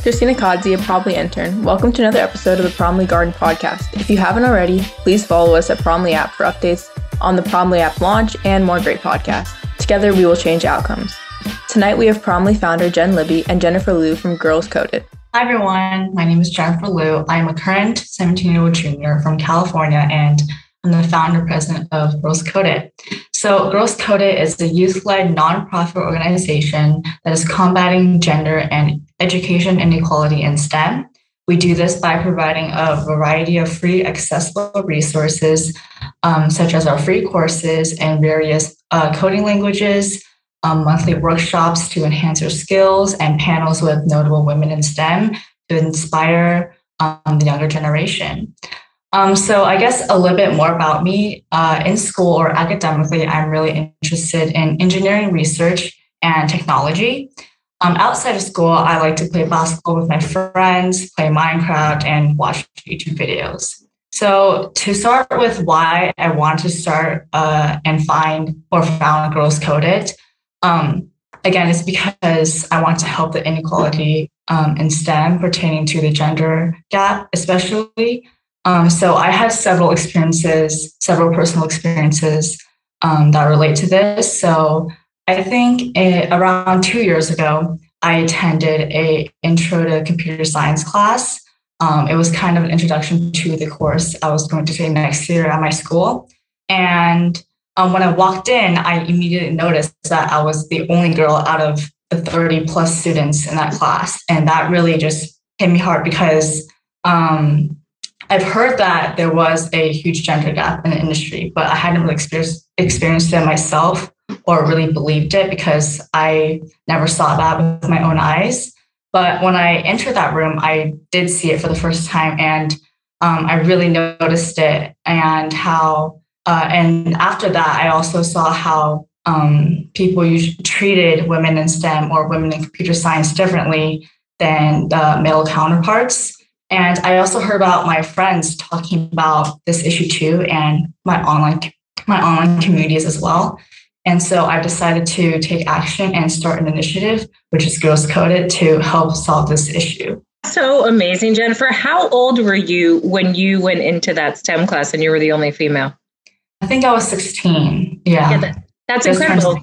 Christina Kodzi, a Promly intern. Welcome to another episode of the Promly Garden podcast. If you haven't already, please follow us at Promly app for updates on the Promly app launch and more great podcasts. Together, we will change outcomes. Tonight, we have Promly founder Jen Libby and Jennifer Liu from Girls Coded. Hi, everyone. My name is Jennifer Liu. I'm a current 17 year old junior from California, and I'm the founder president of Girls Coded. So, Girls Coded is a youth led nonprofit organization that is combating gender and education inequality in STEM. We do this by providing a variety of free, accessible resources, um, such as our free courses and various uh, coding languages, um, monthly workshops to enhance your skills, and panels with notable women in STEM to inspire um, the younger generation. Um, so, I guess a little bit more about me. Uh, in school or academically, I'm really interested in engineering research and technology. Um, outside of school, I like to play basketball with my friends, play Minecraft, and watch YouTube videos. So, to start with why I want to start uh, and find or found Girls Coded, um, again, it's because I want to help the inequality um, in STEM pertaining to the gender gap, especially. Um, so, I had several experiences, several personal experiences um, that relate to this. So, I think it, around two years ago, I attended a intro to computer science class. Um, it was kind of an introduction to the course I was going to take next year at my school. And um, when I walked in, I immediately noticed that I was the only girl out of the 30 plus students in that class. And that really just hit me hard because um, I've heard that there was a huge gender gap in the industry, but I hadn't really experienced, experienced it myself or really believed it because I never saw that with my own eyes. But when I entered that room, I did see it for the first time and um, I really noticed it and how, uh, and after that, I also saw how um, people treated women in STEM or women in computer science differently than the male counterparts. And I also heard about my friends talking about this issue too, and my online my online communities as well. And so I decided to take action and start an initiative, which is Girls Coded, to help solve this issue. So amazing, Jennifer. How old were you when you went into that STEM class and you were the only female? I think I was 16. Yeah. yeah that, that's Just incredible.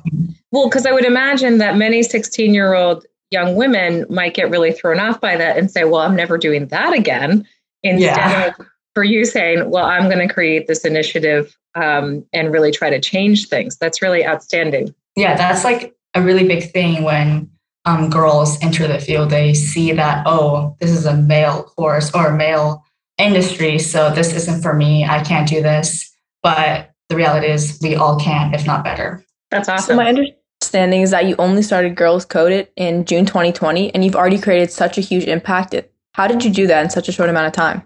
Well, because I would imagine that many 16 year old young women might get really thrown off by that and say, well, I'm never doing that again. Instead yeah. of for you saying, well, I'm going to create this initiative um, and really try to change things. That's really outstanding. Yeah, that's like a really big thing when um, girls enter the field. They see that, oh, this is a male course or a male industry. So this isn't for me. I can't do this. But the reality is, we all can, if not better. That's awesome. So my understanding is that you only started Girls Coded in June 2020, and you've already created such a huge impact. How did you do that in such a short amount of time?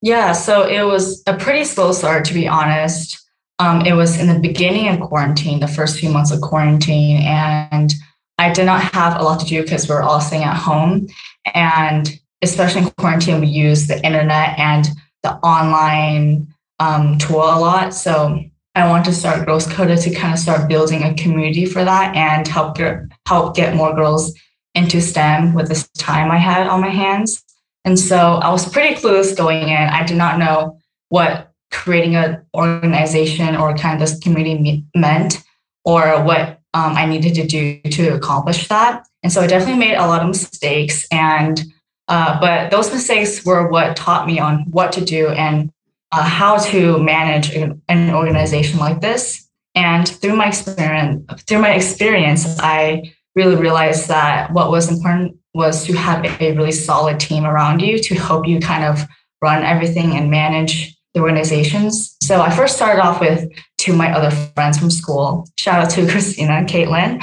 Yeah, so it was a pretty slow start, to be honest. Um, it was in the beginning of quarantine, the first few months of quarantine, and I did not have a lot to do because we are all staying at home. And especially in quarantine, we use the internet and the online um, tool a lot. So I want to start Girls Coded to kind of start building a community for that and help help get more girls into STEM with this time I had on my hands. And so I was pretty clueless going in. I did not know what creating an organization or kind of this community meant or what um, I needed to do to accomplish that. And so I definitely made a lot of mistakes. And uh, but those mistakes were what taught me on what to do and uh, how to manage an organization like this. And through my experience, through my experience, I really realized that what was important was to have a really solid team around you to help you kind of run everything and manage the organizations. So I first started off with two of my other friends from school. Shout out to Christina and Caitlin.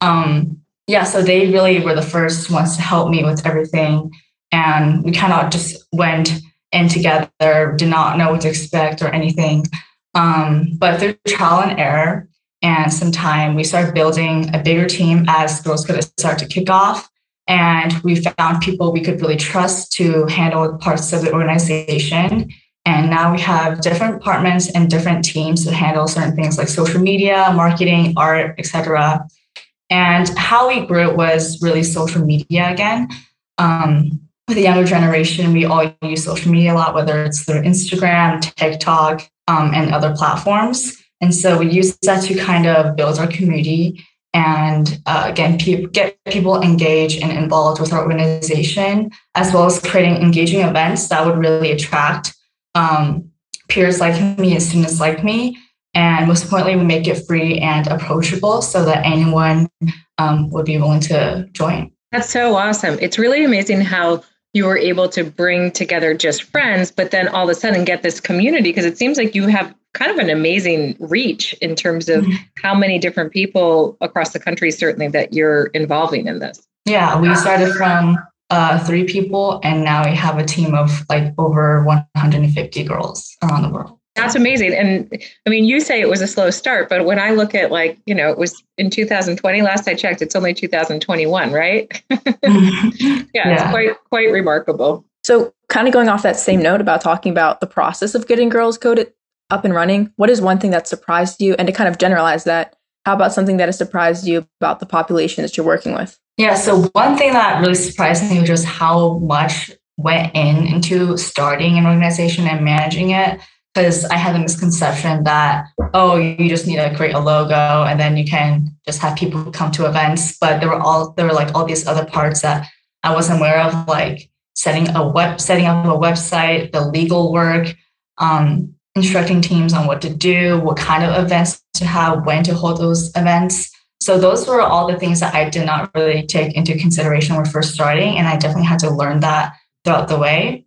Um, yeah, so they really were the first ones to help me with everything. And we kind of just went in together, did not know what to expect or anything. Um, but through trial and error and some time, we started building a bigger team as Girls Coded start to kick off. And we found people we could really trust to handle parts of the organization. And now we have different departments and different teams to handle certain things like social media, marketing, art, etc. And how we grew was really social media again. um, with the younger generation, we all use social media a lot, whether it's through Instagram, TikTok, um, and other platforms. And so we use that to kind of build our community and uh, again pe- get people engaged and involved with our organization, as well as creating engaging events that would really attract um, peers like me and students like me. And most importantly, we make it free and approachable so that anyone um, would be willing to join. That's so awesome. It's really amazing how you were able to bring together just friends, but then all of a sudden get this community because it seems like you have kind of an amazing reach in terms of mm-hmm. how many different people across the country, certainly, that you're involving in this. Yeah, we started from uh, three people, and now we have a team of like over 150 girls around the world. That's amazing. And I mean, you say it was a slow start, but when I look at like, you know, it was in 2020, last I checked, it's only 2021, right? yeah, yeah, it's quite, quite remarkable. So, kind of going off that same note about talking about the process of getting Girls Code up and running, what is one thing that surprised you? And to kind of generalize that, how about something that has surprised you about the population that you're working with? Yeah, so one thing that really surprised me was just how much went in into starting an organization and managing it because I had the misconception that, oh, you just need to create a logo and then you can just have people come to events. But there were all there were like all these other parts that I wasn't aware of, like setting a web setting up a website, the legal work, um, instructing teams on what to do, what kind of events to have, when to hold those events. So those were all the things that I did not really take into consideration when first starting. And I definitely had to learn that throughout the way.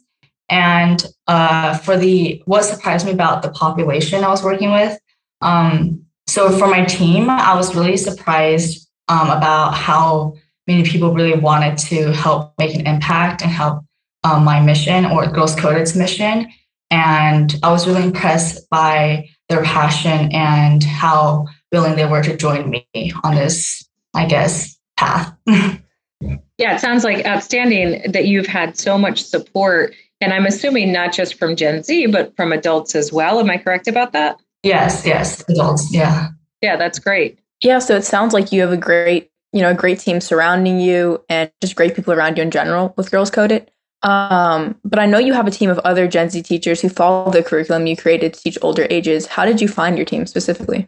And uh, for the what surprised me about the population I was working with, um, so for my team, I was really surprised um, about how many people really wanted to help make an impact and help um, my mission or Girls Coded's mission. And I was really impressed by their passion and how willing they were to join me on this, I guess, path. yeah, it sounds like outstanding that you've had so much support and I'm assuming not just from Gen Z, but from adults as well. Am I correct about that? Yes, yes, adults. Yeah. Yeah, that's great. Yeah, so it sounds like you have a great, you know, a great team surrounding you and just great people around you in general with Girls Coded. Um, but I know you have a team of other Gen Z teachers who follow the curriculum you created to teach older ages. How did you find your team specifically?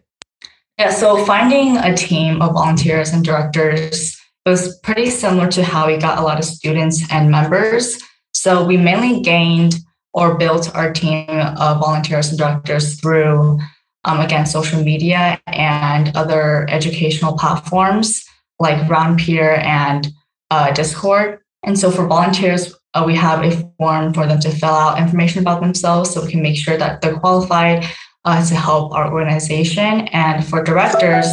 Yeah, so finding a team of volunteers and directors was pretty similar to how we got a lot of students and members. So we mainly gained or built our team of volunteers and directors through, um, again, social media and other educational platforms like Roundpeer and uh, Discord. And so for volunteers, uh, we have a form for them to fill out information about themselves so we can make sure that they're qualified uh, to help our organization. And for directors,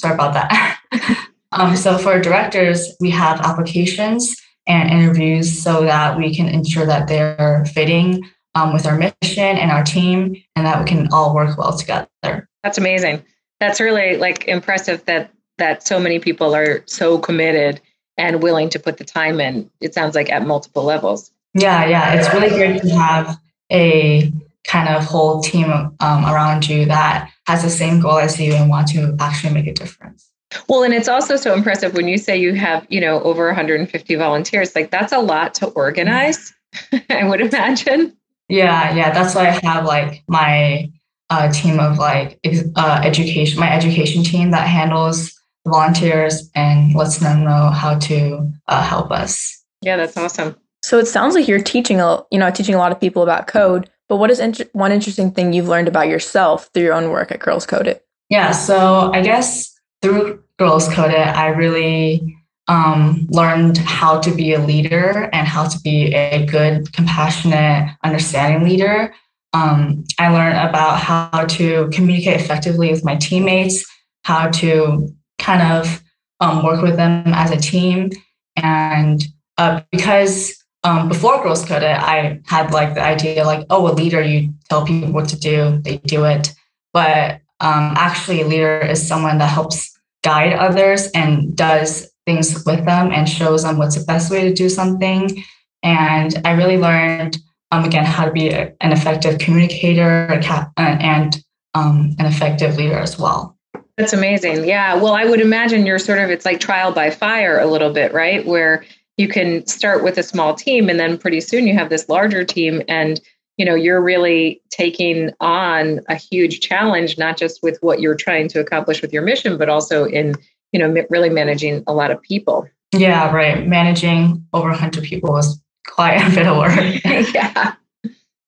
sorry about that. um, so for directors, we have applications and interviews so that we can ensure that they're fitting um, with our mission and our team and that we can all work well together. That's amazing. That's really like impressive that that so many people are so committed and willing to put the time in. It sounds like at multiple levels. Yeah, yeah. It's really great to have a kind of whole team um, around you that has the same goal as you and want to actually make a difference. Well, and it's also so impressive when you say you have, you know, over 150 volunteers. Like that's a lot to organize, I would imagine. Yeah, yeah. That's why I have like my uh, team of like uh, education, my education team that handles volunteers and lets them know how to uh, help us. Yeah, that's awesome. So it sounds like you're teaching a, you know, teaching a lot of people about code. But what is inter- one interesting thing you've learned about yourself through your own work at Girls Coded? Yeah, so I guess through Girls Coded, I really um, learned how to be a leader and how to be a good, compassionate, understanding leader. Um, I learned about how to communicate effectively with my teammates, how to kind of um, work with them as a team. And uh, because um, before Girls Coded, I had like the idea like, oh, a leader, you tell people what to do, they do it. But um, actually, a leader is someone that helps guide others and does things with them and shows them what's the best way to do something. And I really learned, um, again, how to be a, an effective communicator and um, an effective leader as well. That's amazing. Yeah. Well, I would imagine you're sort of, it's like trial by fire a little bit, right? Where you can start with a small team and then pretty soon you have this larger team and you know you're really taking on a huge challenge not just with what you're trying to accomplish with your mission but also in you know really managing a lot of people yeah right managing over 100 people was quite a bit of work yeah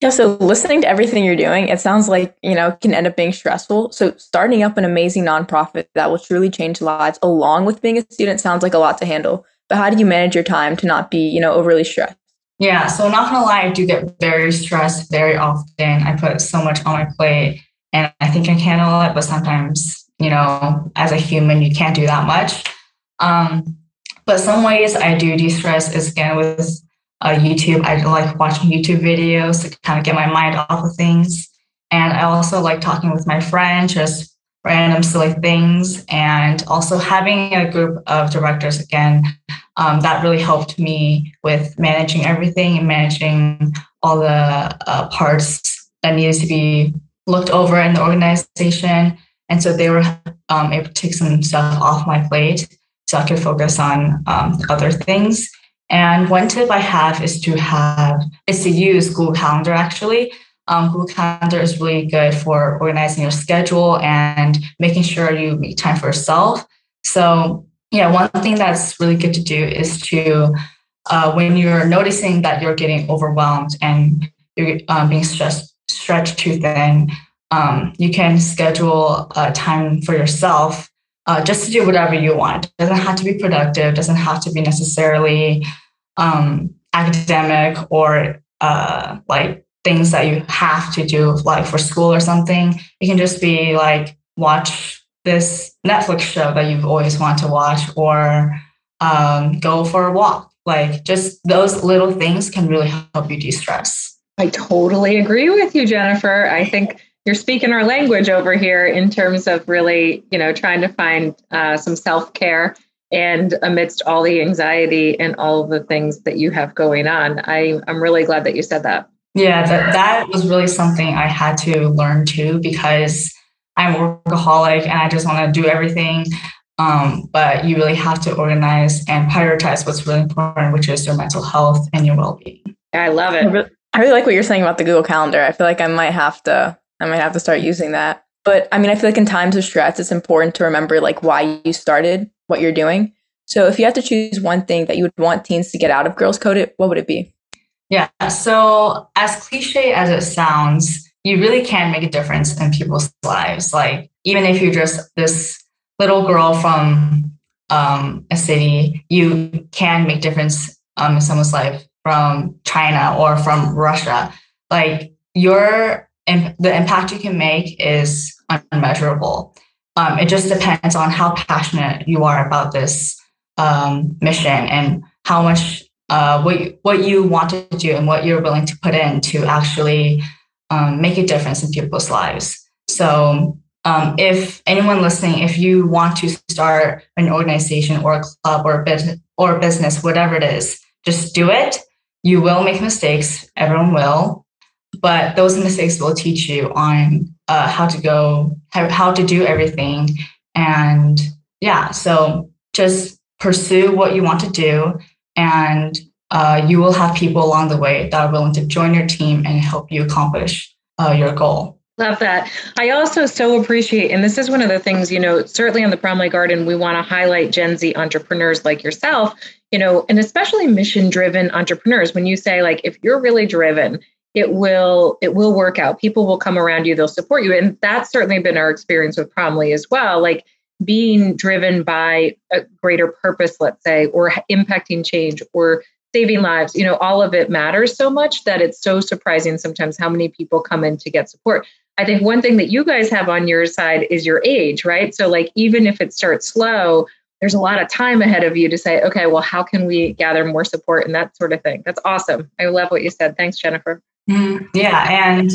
yeah, so listening to everything you're doing, it sounds like, you know, can end up being stressful. So starting up an amazing nonprofit that will truly change lives along with being a student sounds like a lot to handle. But how do you manage your time to not be, you know, overly stressed? Yeah, so not gonna lie, I do get very stressed very often. I put so much on my plate and I think I can handle it, but sometimes, you know, as a human, you can't do that much. Um, but some ways I do de-stress is again with uh, YouTube. I like watching YouTube videos to kind of get my mind off of things. And I also like talking with my friends, just random silly things. And also having a group of directors again, um, that really helped me with managing everything and managing all the uh, parts that needed to be looked over in the organization. And so they were um, able to take some stuff off my plate so I could focus on um, other things. And one tip I have is to have is to use Google Calendar actually. Um, Google Calendar is really good for organizing your schedule and making sure you make time for yourself. So yeah, one thing that's really good to do is to uh, when you're noticing that you're getting overwhelmed and you're um, being stressed, stretched too thin, um, you can schedule a time for yourself uh, just to do whatever you want. It doesn't have to be productive, doesn't have to be necessarily um, academic or uh, like things that you have to do, like for school or something. It can just be like watch this Netflix show that you've always wanted to watch or um, go for a walk. Like just those little things can really help you de stress. I totally agree with you, Jennifer. I think you're speaking our language over here in terms of really, you know, trying to find uh, some self care and amidst all the anxiety and all the things that you have going on. I, I'm really glad that you said that. Yeah, that, that was really something I had to learn too because I'm a workaholic and I just want to do everything. Um, but you really have to organize and prioritize what's really important, which is your mental health and your well being. I love it. I really like what you're saying about the Google Calendar. I feel like I might have to I might have to start using that. But I mean, I feel like in times of stress, it's important to remember like why you started what you're doing. So if you had to choose one thing that you would want teens to get out of Girls Coded, what would it be? Yeah. So as cliche as it sounds, you really can make a difference in people's lives. Like even if you're just this little girl from um, a city, you can make difference um, in someone's life from China or from Russia. Like your the impact you can make is unmeasurable. Um, it just depends on how passionate you are about this um, mission and how much uh, what what you want to do and what you're willing to put in to actually um, make a difference in people's lives. So, um, if anyone listening, if you want to start an organization or a club or a business or business, whatever it is, just do it. You will make mistakes. Everyone will but those mistakes will teach you on uh, how to go how, how to do everything and yeah so just pursue what you want to do and uh, you will have people along the way that are willing to join your team and help you accomplish uh, your goal Love that. I also so appreciate, and this is one of the things, you know, certainly on the Promly Garden, we want to highlight Gen Z entrepreneurs like yourself, you know, and especially mission driven entrepreneurs. When you say, like, if you're really driven it will it will work out people will come around you they'll support you and that's certainly been our experience with Promly as well like being driven by a greater purpose let's say or impacting change or saving lives you know all of it matters so much that it's so surprising sometimes how many people come in to get support. I think one thing that you guys have on your side is your age right? So like even if it starts slow there's a lot of time ahead of you to say okay well how can we gather more support? and that sort of thing. That's awesome. I love what you said. Thanks jennifer. Mm, yeah. And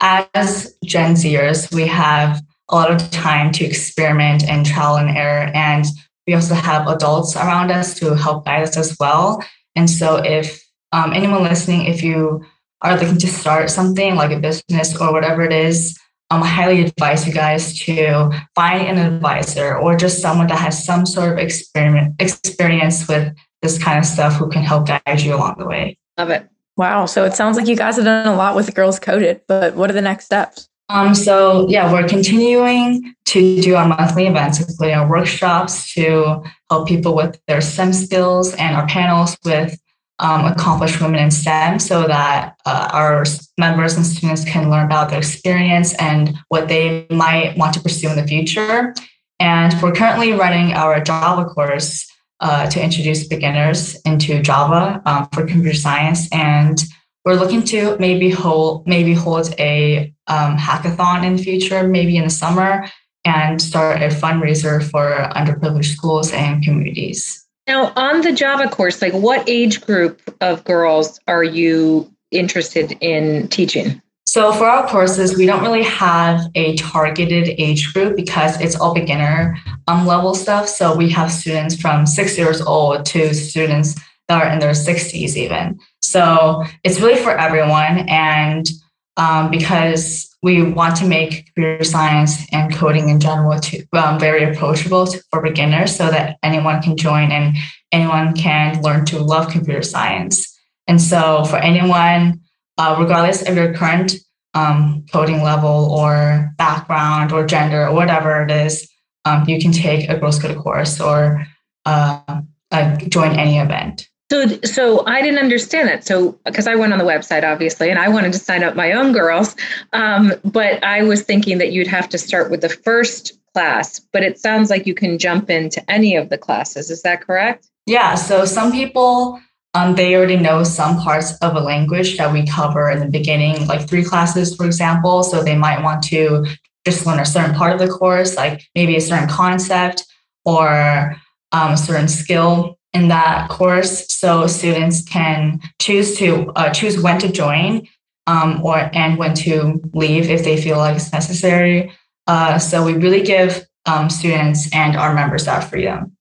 as Gen Zers, we have a lot of time to experiment and trial and error. And we also have adults around us to help guide us as well. And so, if um, anyone listening, if you are looking to start something like a business or whatever it is, um, I highly advise you guys to find an advisor or just someone that has some sort of experiment experience with this kind of stuff who can help guide you along the way. Love it. Wow. So it sounds like you guys have done a lot with Girls Coded, but what are the next steps? Um, so yeah, we're continuing to do our monthly events, including our workshops to help people with their STEM skills and our panels with um, accomplished women in STEM so that uh, our members and students can learn about their experience and what they might want to pursue in the future. And we're currently running our Java course uh, to introduce beginners into Java um, for computer science. And we're looking to maybe hold maybe hold a um, hackathon in the future, maybe in the summer, and start a fundraiser for underprivileged schools and communities. Now, on the Java course, like what age group of girls are you interested in teaching? So, for our courses, we don't really have a targeted age group because it's all beginner um, level stuff. So, we have students from six years old to students that are in their 60s, even. So, it's really for everyone. And um, because we want to make computer science and coding in general to, um, very approachable to, for beginners so that anyone can join and anyone can learn to love computer science. And so for anyone, uh, regardless of your current um, coding level or background or gender or whatever it is, um, you can take a Girls Code course or uh, uh, join any event. So, so I didn't understand that. So, because I went on the website, obviously, and I wanted to sign up my own girls, um, but I was thinking that you'd have to start with the first class. But it sounds like you can jump into any of the classes. Is that correct? Yeah. So some people um, they already know some parts of a language that we cover in the beginning, like three classes, for example. So they might want to just learn a certain part of the course, like maybe a certain concept or um, a certain skill in that course so students can choose to uh, choose when to join um, or and when to leave if they feel like it's necessary. Uh, so we really give um, students and our members that freedom.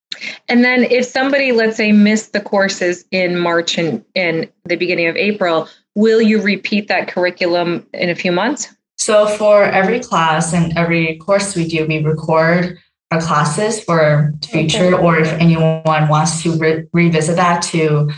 And then if somebody let's say missed the courses in march and in the beginning of april will you repeat that curriculum in a few months? So for every class and every course we do we record our classes for future, okay. or if anyone wants to re- revisit that to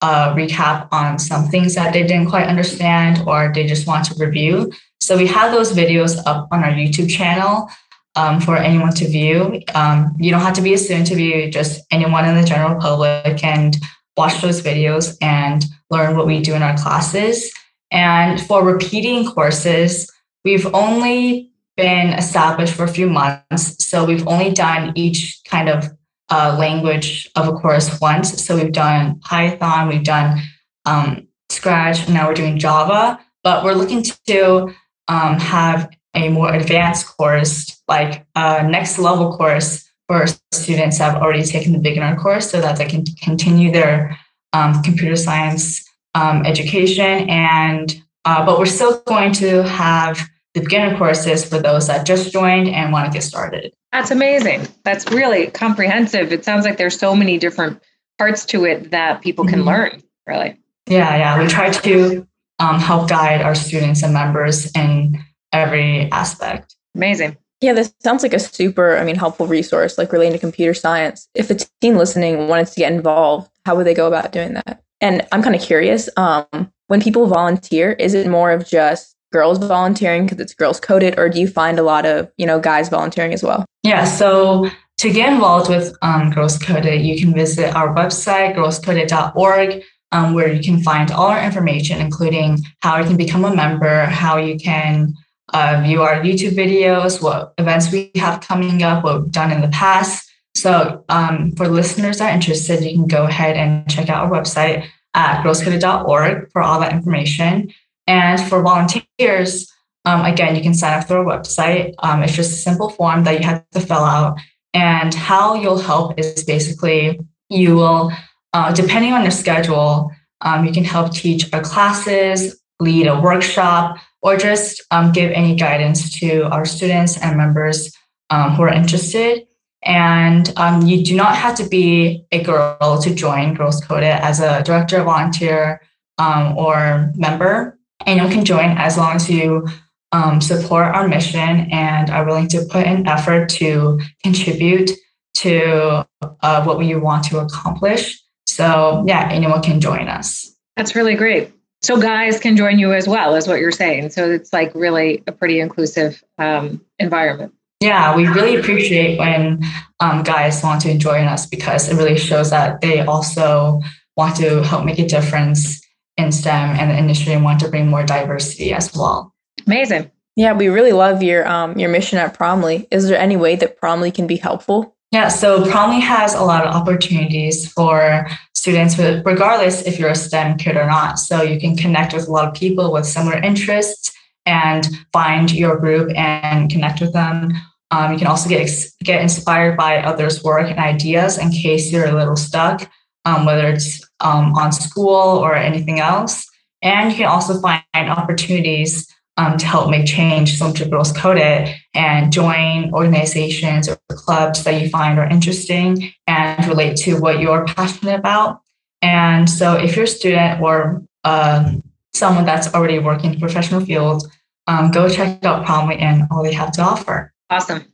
uh, recap on some things that they didn't quite understand or they just want to review. So we have those videos up on our YouTube channel um, for anyone to view. Um, you don't have to be a student to view, just anyone in the general public and watch those videos and learn what we do in our classes. And for repeating courses, we've only been established for a few months. So we've only done each kind of uh, language of a course once. So we've done Python, we've done um, Scratch, now we're doing Java, but we're looking to um, have a more advanced course, like a next level course for students that have already taken the beginner course so that they can continue their um, computer science um, education. And, uh, but we're still going to have the beginner courses for those that just joined and want to get started. That's amazing. That's really comprehensive. It sounds like there's so many different parts to it that people can mm-hmm. learn, really. Yeah, yeah. We try to um, help guide our students and members in every aspect. Amazing. Yeah, this sounds like a super, I mean, helpful resource, like relating to computer science. If a teen listening wanted to get involved, how would they go about doing that? And I'm kind of curious, um, when people volunteer, is it more of just girls volunteering because it's girls coded or do you find a lot of you know guys volunteering as well? Yeah so to get involved with um, girls coded you can visit our website girlscoded.org um, where you can find all our information including how you can become a member how you can uh, view our youtube videos what events we have coming up what we've done in the past. So um, for listeners that are interested you can go ahead and check out our website at girlscoded.org for all that information and for volunteers, um, again, you can sign up through our website. Um, it's just a simple form that you have to fill out. And how you'll help is basically you will, uh, depending on your schedule, um, you can help teach our classes, lead a workshop, or just um, give any guidance to our students and members um, who are interested. And um, you do not have to be a girl to join Girls Coded as a director, volunteer, or member anyone can join as long as you um, support our mission and are willing to put an effort to contribute to uh, what we want to accomplish. So yeah, anyone can join us. That's really great. So guys can join you as well, is what you're saying. So it's like really a pretty inclusive um, environment. Yeah, we really appreciate when um, guys want to join us because it really shows that they also want to help make a difference in STEM and the industry and want to bring more diversity as well. Amazing. Yeah, we really love your um, your mission at Promly. Is there any way that Promly can be helpful? Yeah, so Promly has a lot of opportunities for students, regardless if you're a STEM kid or not. So you can connect with a lot of people with similar interests and find your group and connect with them. Um, you can also get get inspired by others' work and ideas in case you're a little stuck, um, whether it's um, on school or anything else. And you can also find opportunities um, to help make change, so to Girls Coded and join organizations or clubs that you find are interesting and relate to what you're passionate about. And so, if you're a student or uh, someone that's already working in the professional field, um, go check out Promly and all they have to offer. Awesome.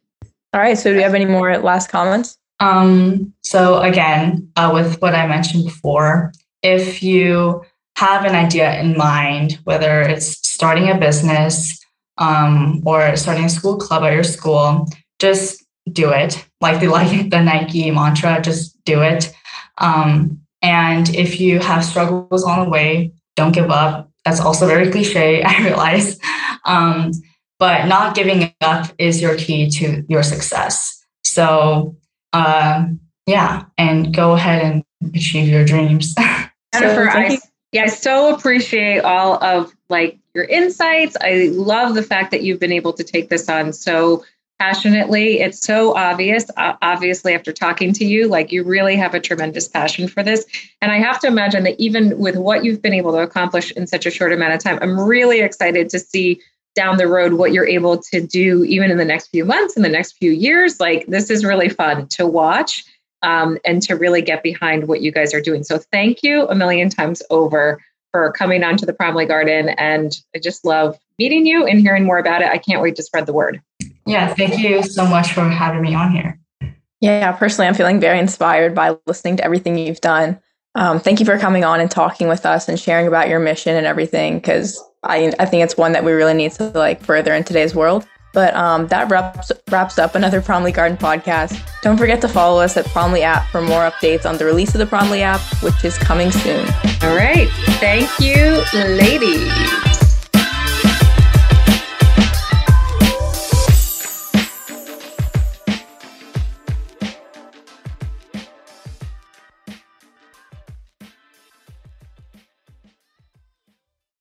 All right. So, do you have any more last comments? Um, so, again, uh, with what I mentioned before, if you have an idea in mind, whether it's starting a business um, or starting a school club at your school, just do it. Like the like the Nike mantra, just do it. Um, and if you have struggles on the way, don't give up. That's also very cliche, I realize. Um, but not giving up is your key to your success. So, uh, yeah, and go ahead and achieve your dreams. Jennifer, I, yeah, I so appreciate all of like your insights. I love the fact that you've been able to take this on so passionately. It's so obvious, uh, obviously, after talking to you, like you really have a tremendous passion for this. And I have to imagine that even with what you've been able to accomplish in such a short amount of time, I'm really excited to see down the road what you're able to do even in the next few months in the next few years like this is really fun to watch um, and to really get behind what you guys are doing so thank you a million times over for coming onto the Promly Garden. And I just love meeting you and hearing more about it. I can't wait to spread the word. Yeah, thank you so much for having me on here. Yeah, personally, I'm feeling very inspired by listening to everything you've done. Um, thank you for coming on and talking with us and sharing about your mission and everything, because I, I think it's one that we really need to like further in today's world. But um, that wraps, wraps up another Promly Garden podcast. Don't forget to follow us at Promly app for more updates on the release of the Promly app, which is coming soon. All right. Thank you, ladies.